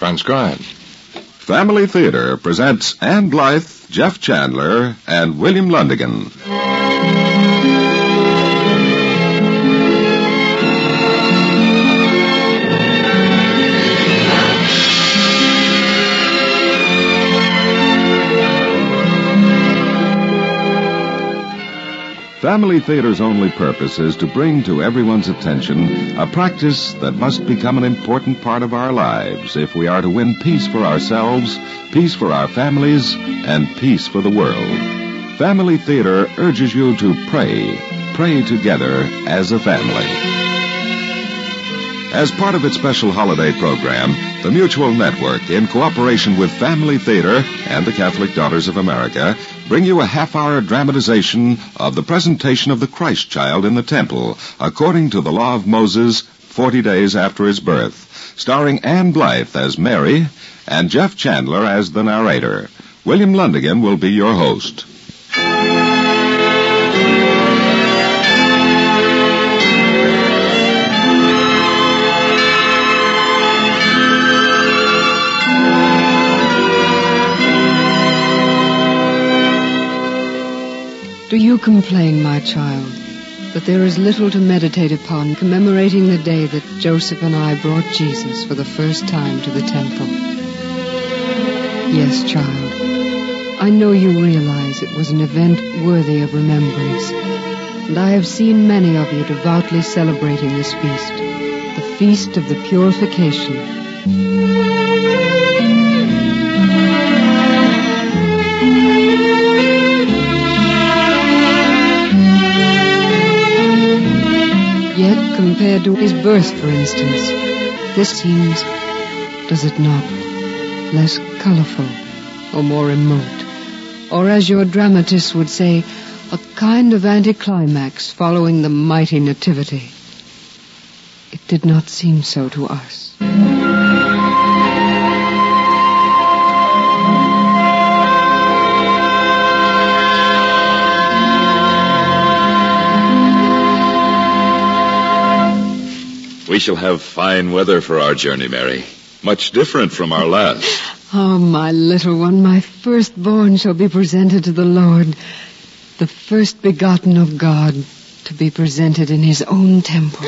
Transcribed. Family Theater presents Ann Blyth, Jeff Chandler, and William Lundigan. Family Theater's only purpose is to bring to everyone's attention a practice that must become an important part of our lives if we are to win peace for ourselves, peace for our families, and peace for the world. Family Theater urges you to pray, pray together as a family. As part of its special holiday program, the Mutual Network, in cooperation with Family Theater and the Catholic Daughters of America, bring you a half hour dramatization of the presentation of the Christ child in the temple, according to the law of Moses, 40 days after his birth, starring Ann Blyth as Mary and Jeff Chandler as the narrator. William Lundigan will be your host. Do you complain, my child, that there is little to meditate upon commemorating the day that Joseph and I brought Jesus for the first time to the temple? Yes, child. I know you realize it was an event worthy of remembrance, and I have seen many of you devoutly celebrating this feast, the feast of the purification. Compared to his birth, for instance, this seems, does it not, less colorful or more remote, or as your dramatist would say, a kind of anticlimax following the mighty nativity. It did not seem so to us. We shall have fine weather for our journey, Mary. Much different from our last. Oh, my little one, my firstborn shall be presented to the Lord, the first begotten of God, to be presented in his own temple.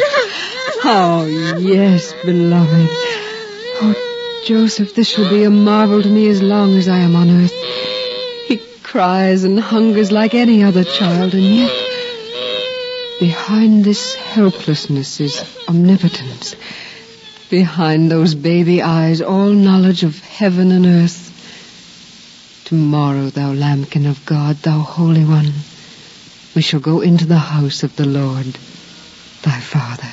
Oh, yes, beloved. Oh, Joseph, this shall be a marvel to me as long as I am on earth. He cries and hungers like any other child, and yet behind this helplessness is omnipotence. Behind those baby eyes, all knowledge of heaven and earth. Tomorrow, thou lambkin of God, thou Holy One, we shall go into the house of the Lord, thy Father.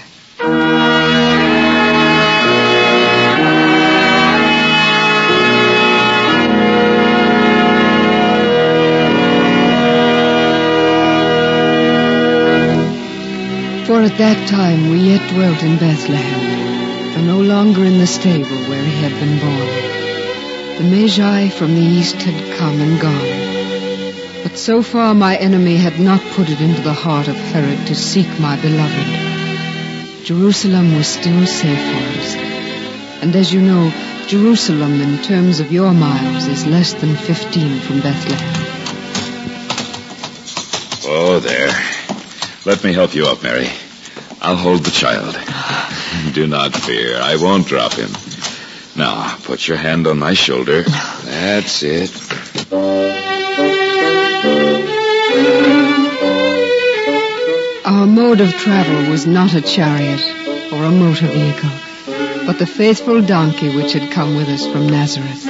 At that time we yet dwelt in Bethlehem, though no longer in the stable where he had been born. The Magi from the east had come and gone. But so far my enemy had not put it into the heart of Herod to seek my beloved. Jerusalem was still safe for us. And as you know, Jerusalem in terms of your miles is less than 15 from Bethlehem. Oh, there. Let me help you up, Mary. I'll hold the child. Do not fear. I won't drop him. Now, put your hand on my shoulder. That's it. Our mode of travel was not a chariot or a motor vehicle, but the faithful donkey which had come with us from Nazareth.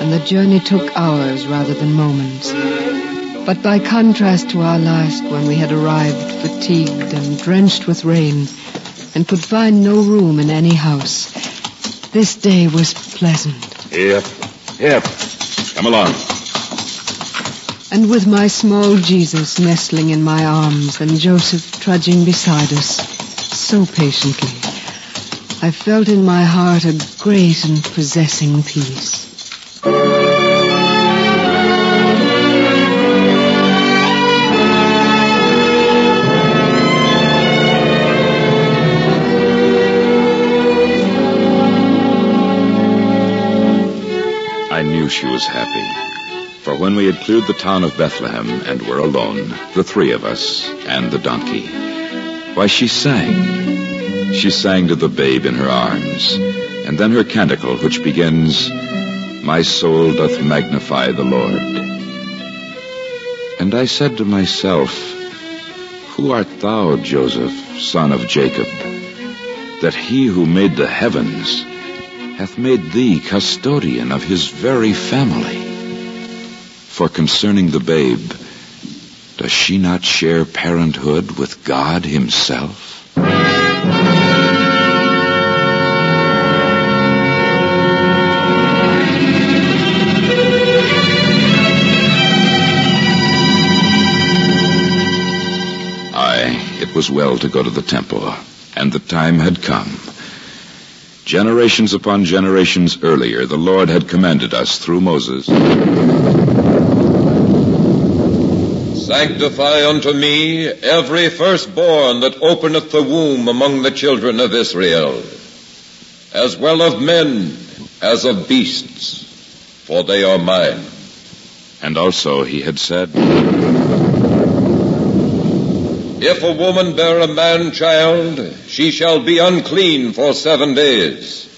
And the journey took hours rather than moments. But by contrast to our last, when we had arrived fatigued and drenched with rain, and could find no room in any house, this day was pleasant. Yep. Yep. Come along. And with my small Jesus nestling in my arms and Joseph trudging beside us, so patiently, I felt in my heart a great and possessing peace. Knew she was happy. For when we had cleared the town of Bethlehem and were alone, the three of us and the donkey, why, she sang. She sang to the babe in her arms, and then her canticle, which begins, My soul doth magnify the Lord. And I said to myself, Who art thou, Joseph, son of Jacob, that he who made the heavens hath made thee custodian of his very family? For concerning the babe, does she not share parenthood with God himself? Aye, it was well to go to the temple, and the time had come. Generations upon generations earlier, the Lord had commanded us through Moses. Sanctify unto me every firstborn that openeth the womb among the children of Israel, as well of men as of beasts, for they are mine. And also he had said, If a woman bear a man child, she shall be unclean for seven days,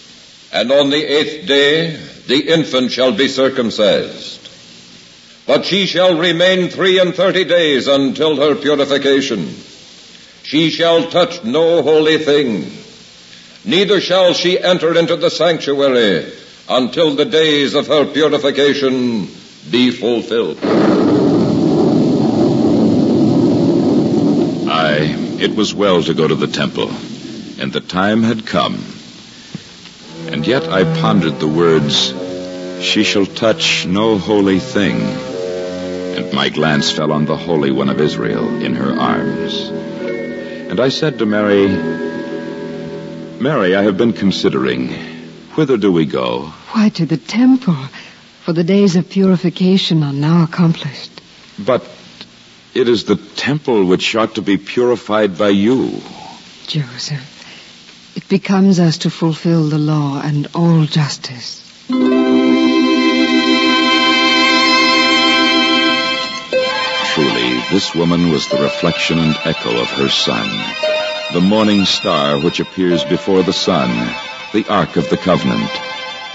and on the eighth day the infant shall be circumcised. But she shall remain three and thirty days until her purification. She shall touch no holy thing, neither shall she enter into the sanctuary until the days of her purification be fulfilled. It was well to go to the temple, and the time had come. And yet I pondered the words, She shall touch no holy thing. And my glance fell on the Holy One of Israel in her arms. And I said to Mary, Mary, I have been considering, whither do we go? Why, to the temple, for the days of purification are now accomplished. But it is the temple which ought to be purified by you. Joseph, it becomes us to fulfill the law and all justice. Truly, this woman was the reflection and echo of her son, the morning star which appears before the sun, the Ark of the Covenant,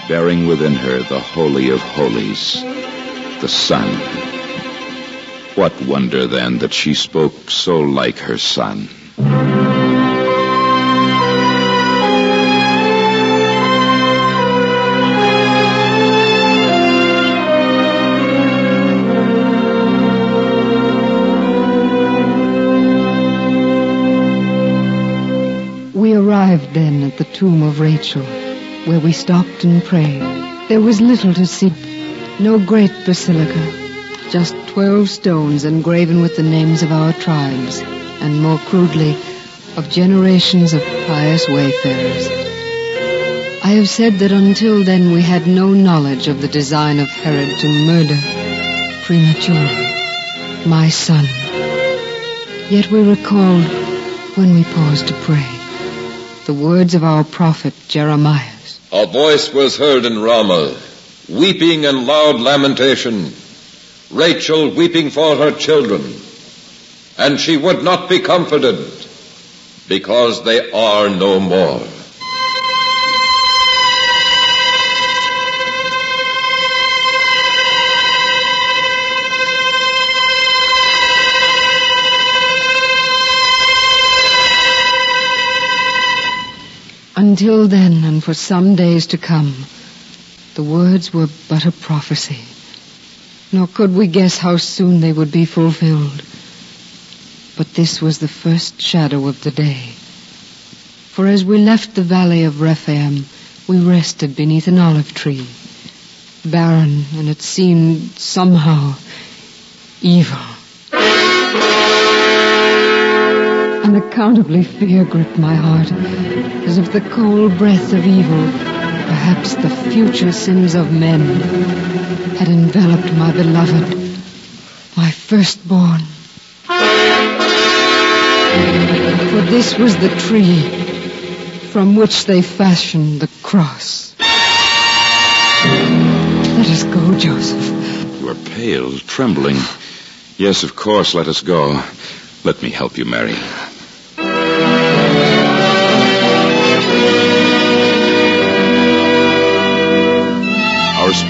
bearing within her the Holy of Holies, the Son. What wonder then that she spoke so like her son? We arrived then at the tomb of Rachel, where we stopped and prayed. There was little to see, no great basilica, just twelve stones engraven with the names of our tribes, and more crudely, of generations of pious wayfarers. I have said that until then we had no knowledge of the design of Herod to murder prematurely my son. Yet we recalled when we paused to pray the words of our prophet Jeremiah. A voice was heard in Ramah, weeping and loud lamentation, Rachel weeping for her children, and she would not be comforted because they are no more. Until then, and for some days to come, the words were but a prophecy, nor could we guess how soon they would be fulfilled. But this was the first shadow of the day. For as we left the valley of Rephaim, we rested beneath an olive tree, barren, and it seemed somehow evil. Unaccountably fear gripped my heart, as if the cold breath of evil, perhaps the future sins of men, had enveloped my beloved, my firstborn. For this was the tree from which they fashioned the cross. Let us go, Joseph. You are pale, trembling. Yes, of course, let us go. Let me help you, Mary.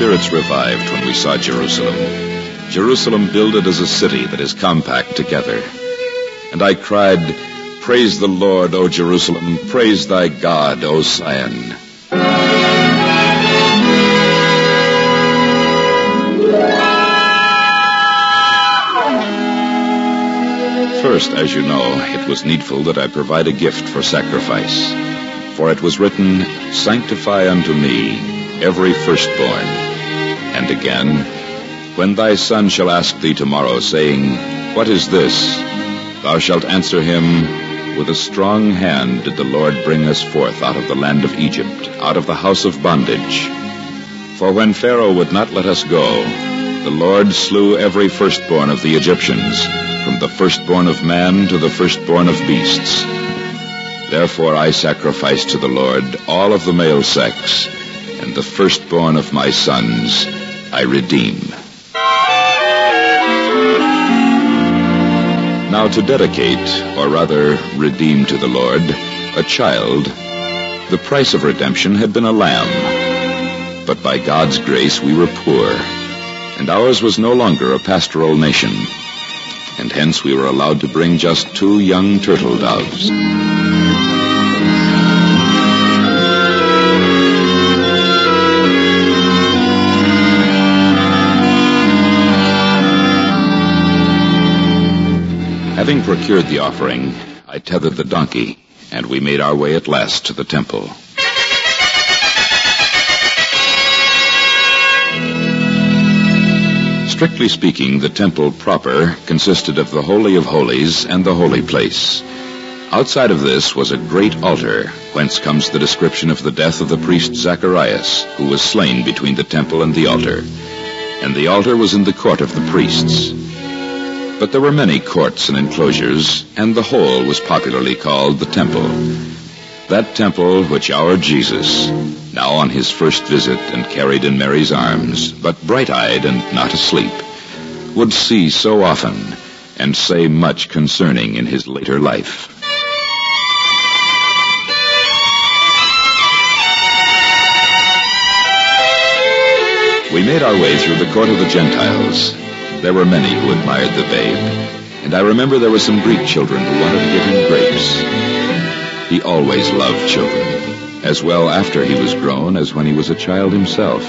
Spirits revived when we saw Jerusalem. Jerusalem builded as a city that is compact together. And I cried, Praise the Lord, O Jerusalem. Praise thy God, O Zion. First, as you know, it was needful that I provide a gift for sacrifice. For it was written, Sanctify unto me every firstborn. Again, When thy son shall ask thee tomorrow, saying, What is this? Thou shalt answer him, With a strong hand did the Lord bring us forth out of the land of Egypt, out of the house of bondage. For when Pharaoh would not let us go, the Lord slew every firstborn of the Egyptians, from the firstborn of man to the firstborn of beasts. Therefore I sacrifice to the Lord all of the male sex, and the firstborn of my sons I redeem. Now to dedicate, or rather redeem to the Lord, a child, the price of redemption had been a lamb. But by God's grace we were poor, and ours was no longer a pastoral nation, and hence we were allowed to bring just two young turtle doves. Having procured the offering, I tethered the donkey, and we made our way at last to the temple. Strictly speaking, the temple proper consisted of the Holy of Holies and the Holy Place. Outside of this was a great altar, whence comes the description of the death of the priest Zacharias, who was slain between the temple and the altar. And the altar was in the court of the priests. But there were many courts and enclosures, and the whole was popularly called the temple. That temple which our Jesus, now on his first visit and carried in Mary's arms, but bright-eyed and not asleep, would see so often and say much concerning in his later life. We made our way through the court of the Gentiles. There were many who admired the babe, and I remember there were some Greek children who wanted to give him grapes. He always loved children, as well after he was grown as when he was a child himself,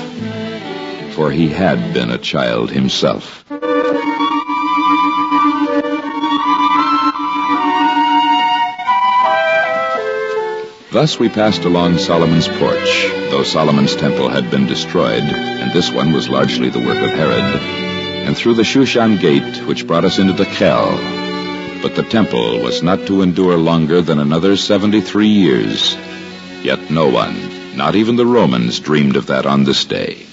for he had been a child himself. Thus we passed along Solomon's porch, though Solomon's temple had been destroyed, and this one was largely the work of Herod, and through the Shushan gate, which brought us into the Kel. But the temple was not to endure longer than another 73 years. Yet no one, not even the Romans, dreamed of that on this day.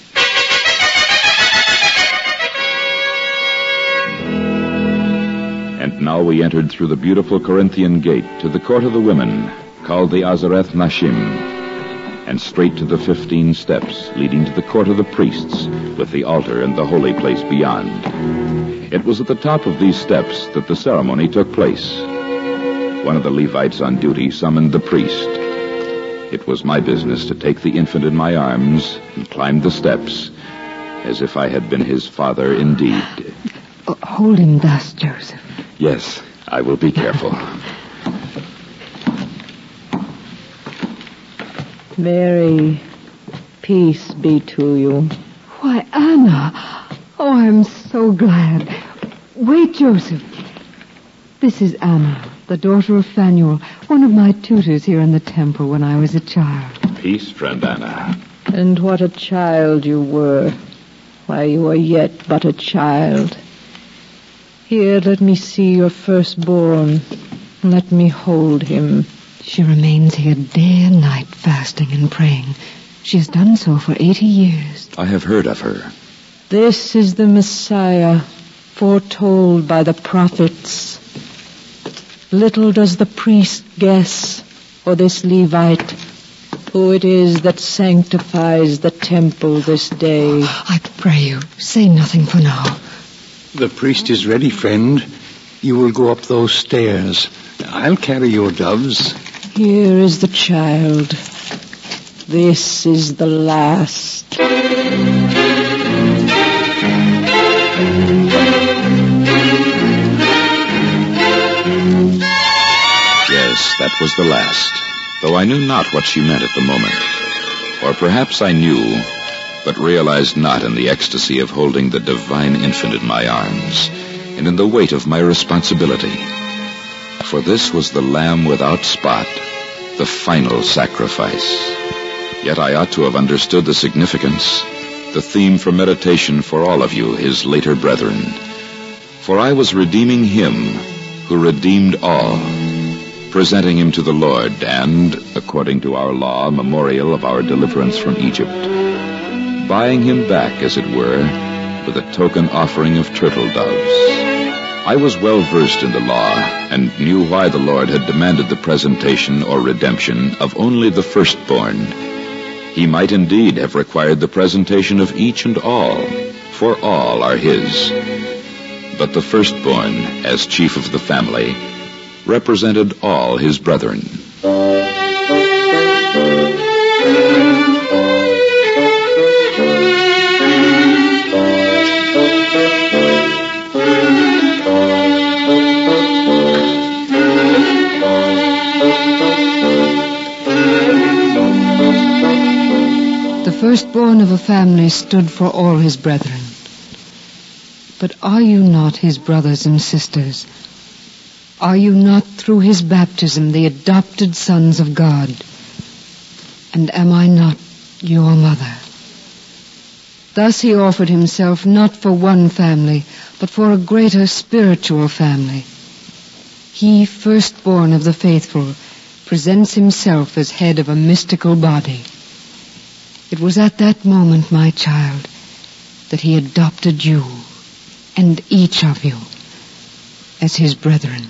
And now we entered through the beautiful Corinthian gate to the court of the women, called the Azareth Nashim, and straight to the fifteen steps leading to the court of the priests, with the altar and the holy place beyond. It was at the top of these steps that the ceremony took place. one of the Levites on duty summoned the priest. It was my business to take the infant in my arms and climb the steps as if I had been his father indeed. Hold him thus, Joseph. Yes, I will be careful. Mary, peace be to you. Why, Anna. Oh, I'm so glad. Wait, Joseph. This is Anna, the daughter of Phanuel, one of my tutors here in the temple when I was a child. Peace, friend Anna. And what a child you were. Why, you are yet but a child. Here, let me see your firstborn. Let me hold him. She remains here day and night fasting and praying. She has done so for 80 years. I have heard of her. This is the Messiah, foretold by the prophets. Little does the priest guess, or this Levite, who it is that sanctifies the temple this day. I pray you, say nothing for now. The priest is ready, friend. You will go up those stairs. I'll carry your doves. Here is the child. This is the last. Yes, that was the last, though I knew not what she meant at the moment. Or perhaps I knew, but realized not in the ecstasy of holding the divine infant in my arms, and in the weight of my responsibility. For this was the lamb without spot, the final sacrifice. Yet I ought to have understood the significance, the theme for meditation for all of you, his later brethren. For I was redeeming him who redeemed all, presenting him to the Lord, and, according to our law, memorial of our deliverance from Egypt, buying him back, as it were, with a token offering of turtle doves. I was well versed in the law and knew why the Lord had demanded the presentation or redemption of only the firstborn. He might indeed have required the presentation of each and all, for all are his. But the firstborn, as chief of the family, represented all his brethren. Firstborn of a family stood for all his brethren. But are you not his brothers and sisters? Are you not through his baptism the adopted sons of God? And am I not your mother? Thus he offered himself not for one family, but for a greater spiritual family. He, firstborn of the faithful, presents himself as head of a mystical body. It was at that moment, my child, that he adopted you and each of you as his brethren.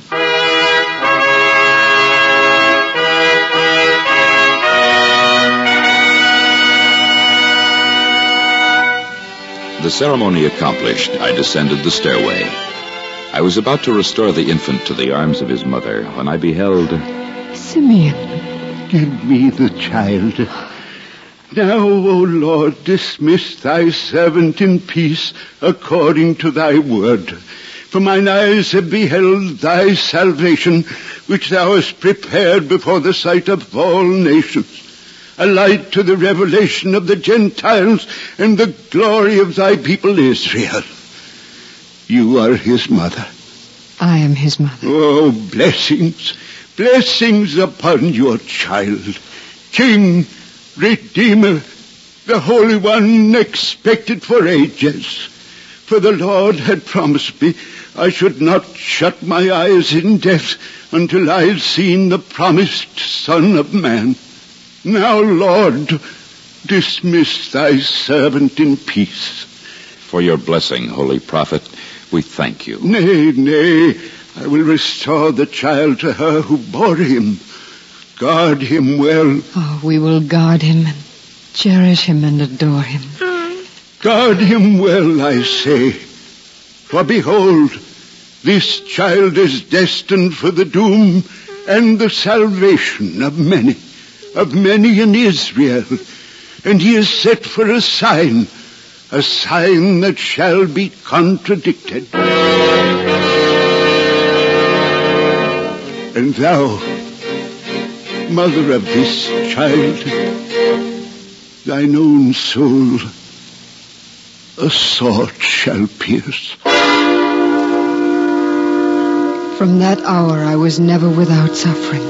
The ceremony accomplished, I descended the stairway. I was about to restore the infant to the arms of his mother when I beheld. Simeon, Give me the child. Now, O Lord, dismiss thy servant in peace according to thy word. For mine eyes have beheld thy salvation, which thou hast prepared before the sight of all nations, a light to the revelation of the Gentiles and the glory of thy people Israel. You are his mother. I am his mother. Oh, blessings, blessings upon your child. King, Redeemer, the Holy One expected for ages. For the Lord had promised me I should not shut my eyes in death until I had seen the promised Son of Man. Now, Lord, dismiss thy servant in peace. For your blessing, holy prophet, we thank you. Nay, nay, I will restore the child to her who bore him. Guard him well. Oh, we will guard him and cherish him and adore him. Guard him well, I say. For behold, this child is destined for the doom and the salvation of many, of many in Israel. And he is set for a sign, a sign that shall be contradicted. And thou, mother of this child, thine own soul, a sword shall pierce. From that hour I was never without suffering.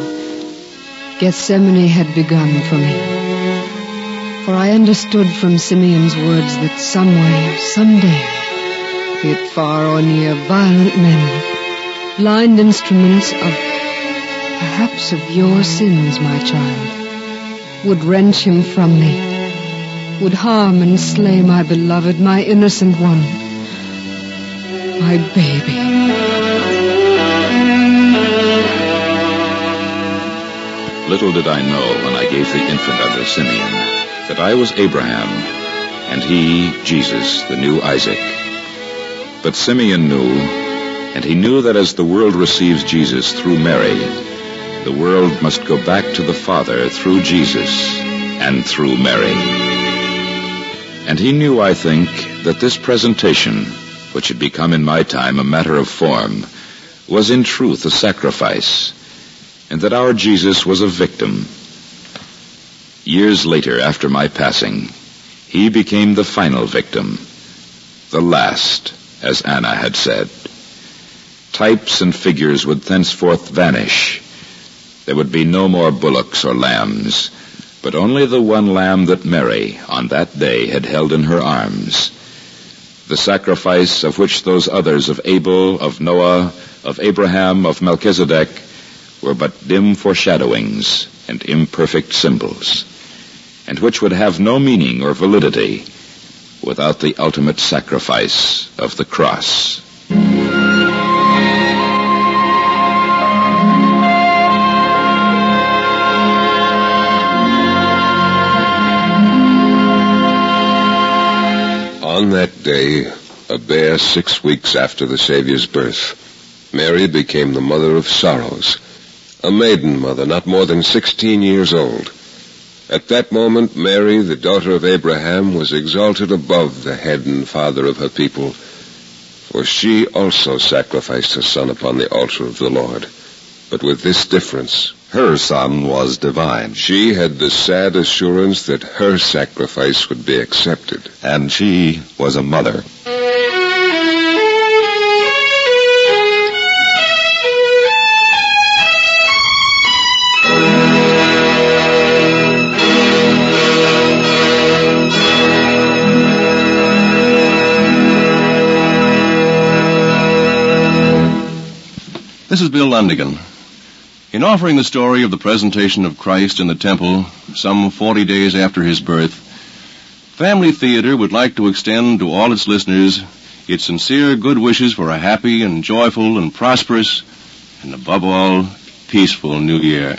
Gethsemane had begun for me. For I understood from Simeon's words that some way, someday, be it far or near, violent men, blind instruments of, perhaps of your sins, my child, would wrench him from me, would harm and slay my beloved, my innocent one, my baby. Little did I know when I gave the infant unto Simeon that I was Abraham, and he, Jesus, the new Isaac. But Simeon knew, and he knew that as the world receives Jesus through Mary, the world must go back to the Father through Jesus and through Mary. And he knew, I think, that this presentation, which had become in my time a matter of form, was in truth a sacrifice and that our Jesus was a victim. Years later, after my passing, he became the final victim, the last, as Anna had said. Types and figures would thenceforth vanish. There would be no more bullocks or lambs, but only the one lamb that Mary, on that day, had held in her arms. The sacrifice of which those others of Abel, of Noah, of Abraham, of Melchizedek, were but dim foreshadowings and imperfect symbols, and which would have no meaning or validity without the ultimate sacrifice of the cross. On that day, a bare six weeks after the Savior's birth, Mary became the mother of sorrows a maiden mother, not more than 16 years old. At that moment, Mary, the daughter of Abraham, was exalted above the head and father of her people, for she also sacrificed her son upon the altar of the Lord. But with this difference. Her son was divine. She had the sad assurance that her sacrifice would be accepted. And she was a mother. This is Bill Lundigan. In offering the story of the presentation of Christ in the temple some 40 days after his birth, Family Theater would like to extend to all its listeners its sincere good wishes for a happy and joyful and prosperous and above all, peaceful new year.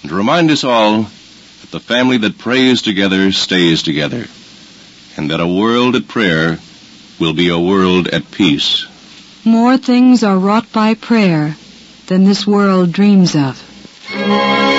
And to remind us all that the family that prays together stays together and that a world at prayer will be a world at peace. More things are wrought by prayer than this world dreams of.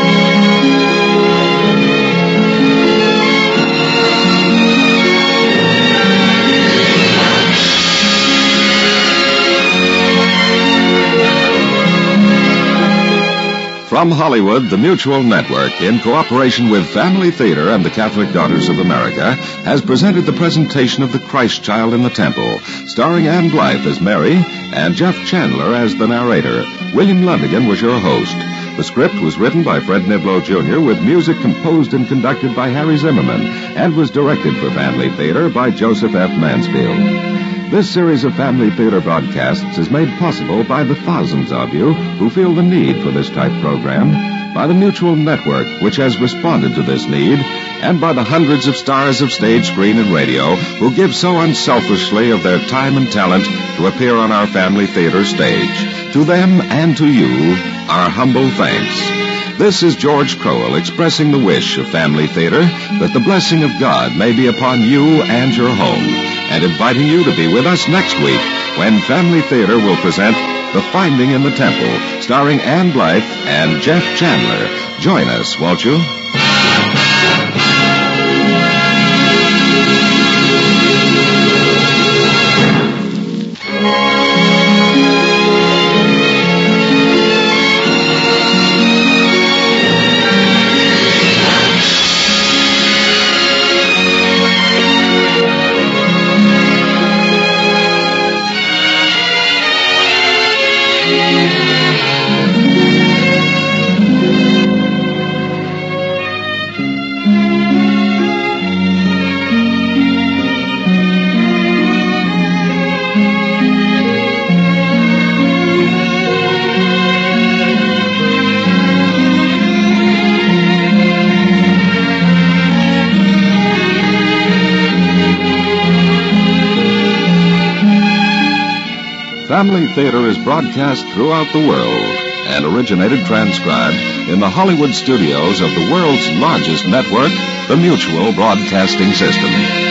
From Hollywood, the Mutual Network, in cooperation with Family Theater and the Catholic Daughters of America, has presented the presentation of The Christ Child in the Temple, starring Ann Blyth as Mary and Jeff Chandler as the narrator. William Lundigan was your host. The script was written by Fred Niblo Jr. with music composed and conducted by Harry Zimmerman and was directed for Family Theater by Joseph F. Mansfield. This series of Family Theater broadcasts is made possible by the thousands of you who feel the need for this type program, by the Mutual Network, which has responded to this need, and by the hundreds of stars of stage, screen, and radio who give so unselfishly of their time and talent to appear on our Family Theater stage. To them and to you, our humble thanks. This is George Crowell expressing the wish of Family Theater that the blessing of God may be upon you and your home, and inviting you to be with us next week when Family Theater will present The Finding in the Temple, starring Ann Blyth and Jeff Chandler. Join us, won't you? Is broadcast throughout the world and originated transcribed in the Hollywood studios of the world's largest network, the Mutual Broadcasting System.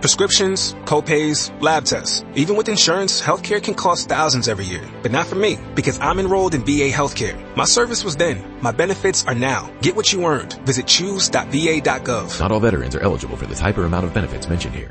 Prescriptions, copays, lab tests. Even with insurance, healthcare can cost thousands every year. But not for me, because I'm enrolled in VA Healthcare. My service was then. My benefits are now. Get what you earned. Visit choose.va.gov. Not all veterans are eligible for the type or amount of benefits mentioned here.